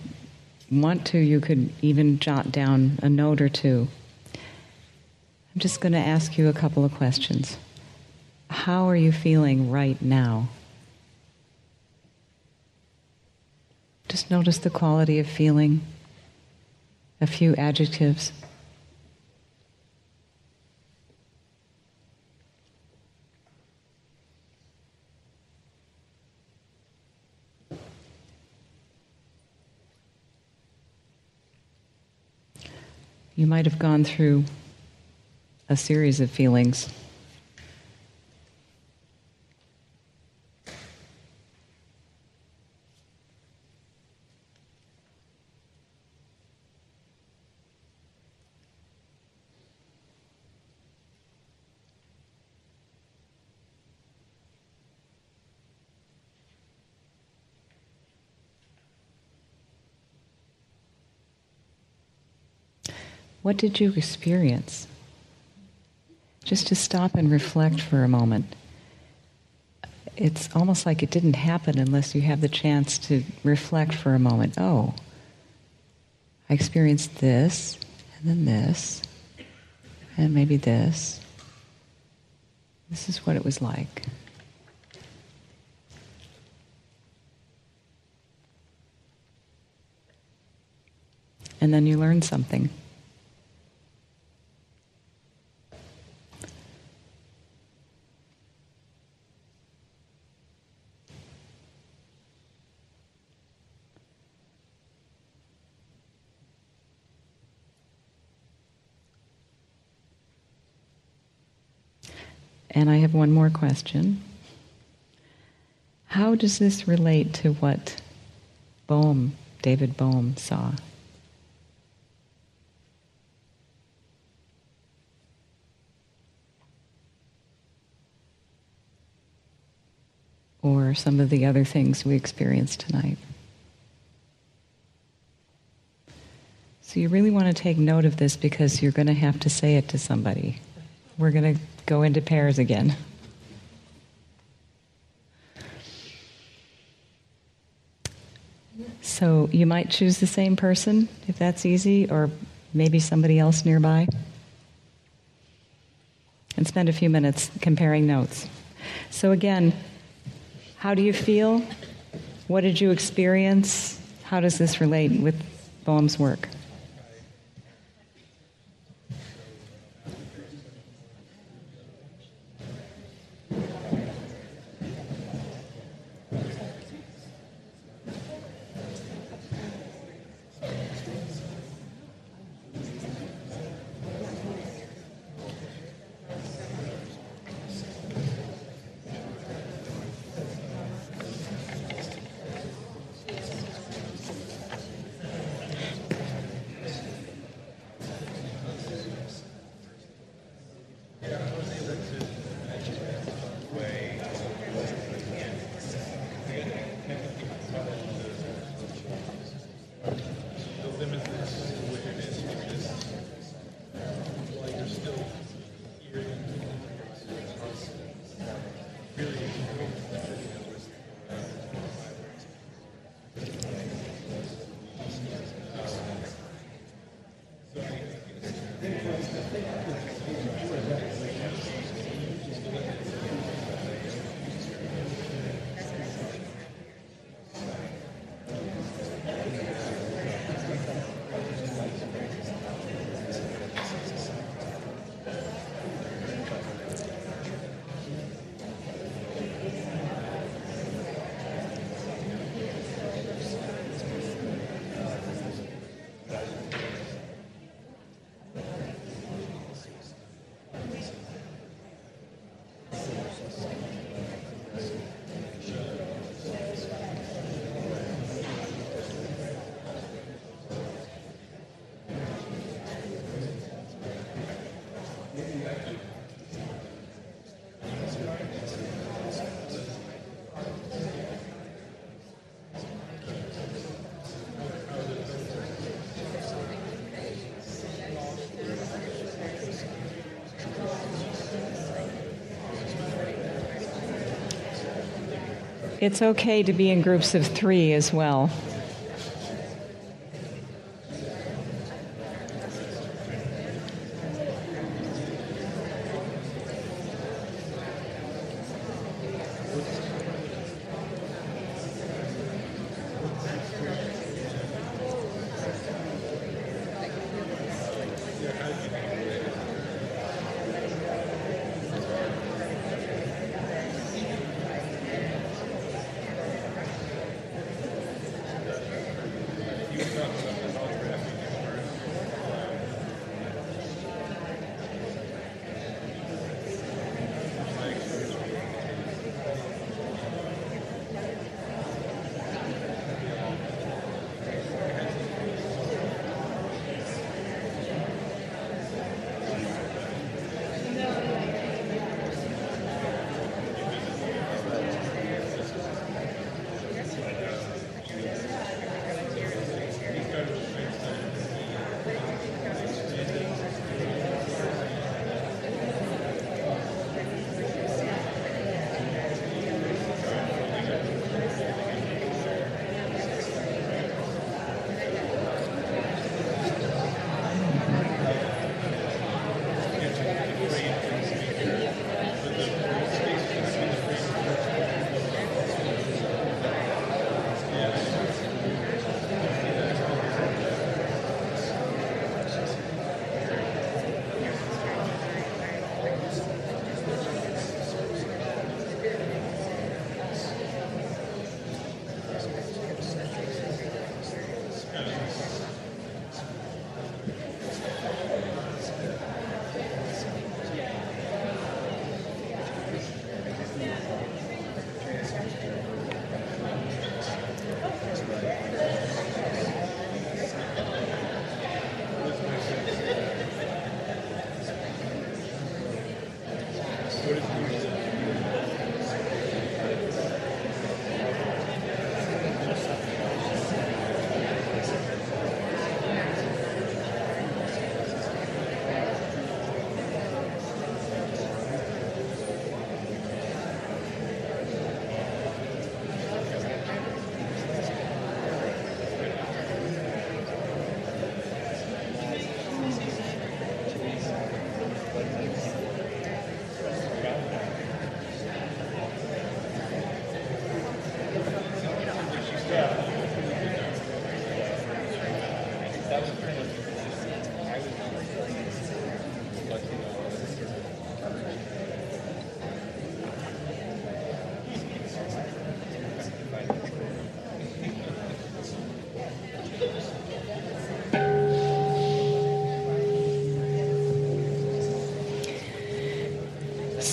want to, you could even jot down a note or two. I'm just going to ask you a couple of questions. How are you feeling right now? Just notice the quality of feeling, a few adjectives. You might have gone through a series of feelings. What did you experience? Just to stop and reflect for a moment. It's almost like it didn't happen unless you have the chance to reflect for a moment. Oh, I experienced this, and then this, and maybe this. This is what it was like. And then you learn something. And I have one more question. How does this relate to what Bohm, David Bohm, saw? Or some of the other things we experienced tonight. So you really want to take note of this because you're going to have to say it to somebody. We're going to go into pairs again. So you might choose the same person if that's easy, or maybe somebody else nearby. And spend a few minutes comparing notes. So, again, how do you feel? What did you experience? How does this relate with Bohm's work? It's okay to be in groups of three as well.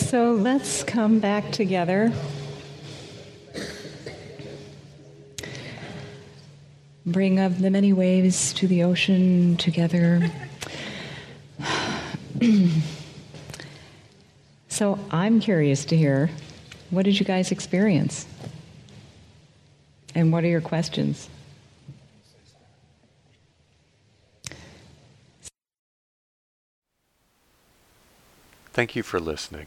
So let's come back together. Bring of the many waves to the ocean together. so I'm curious to hear what did you guys experience? And what are your questions? Thank you for listening.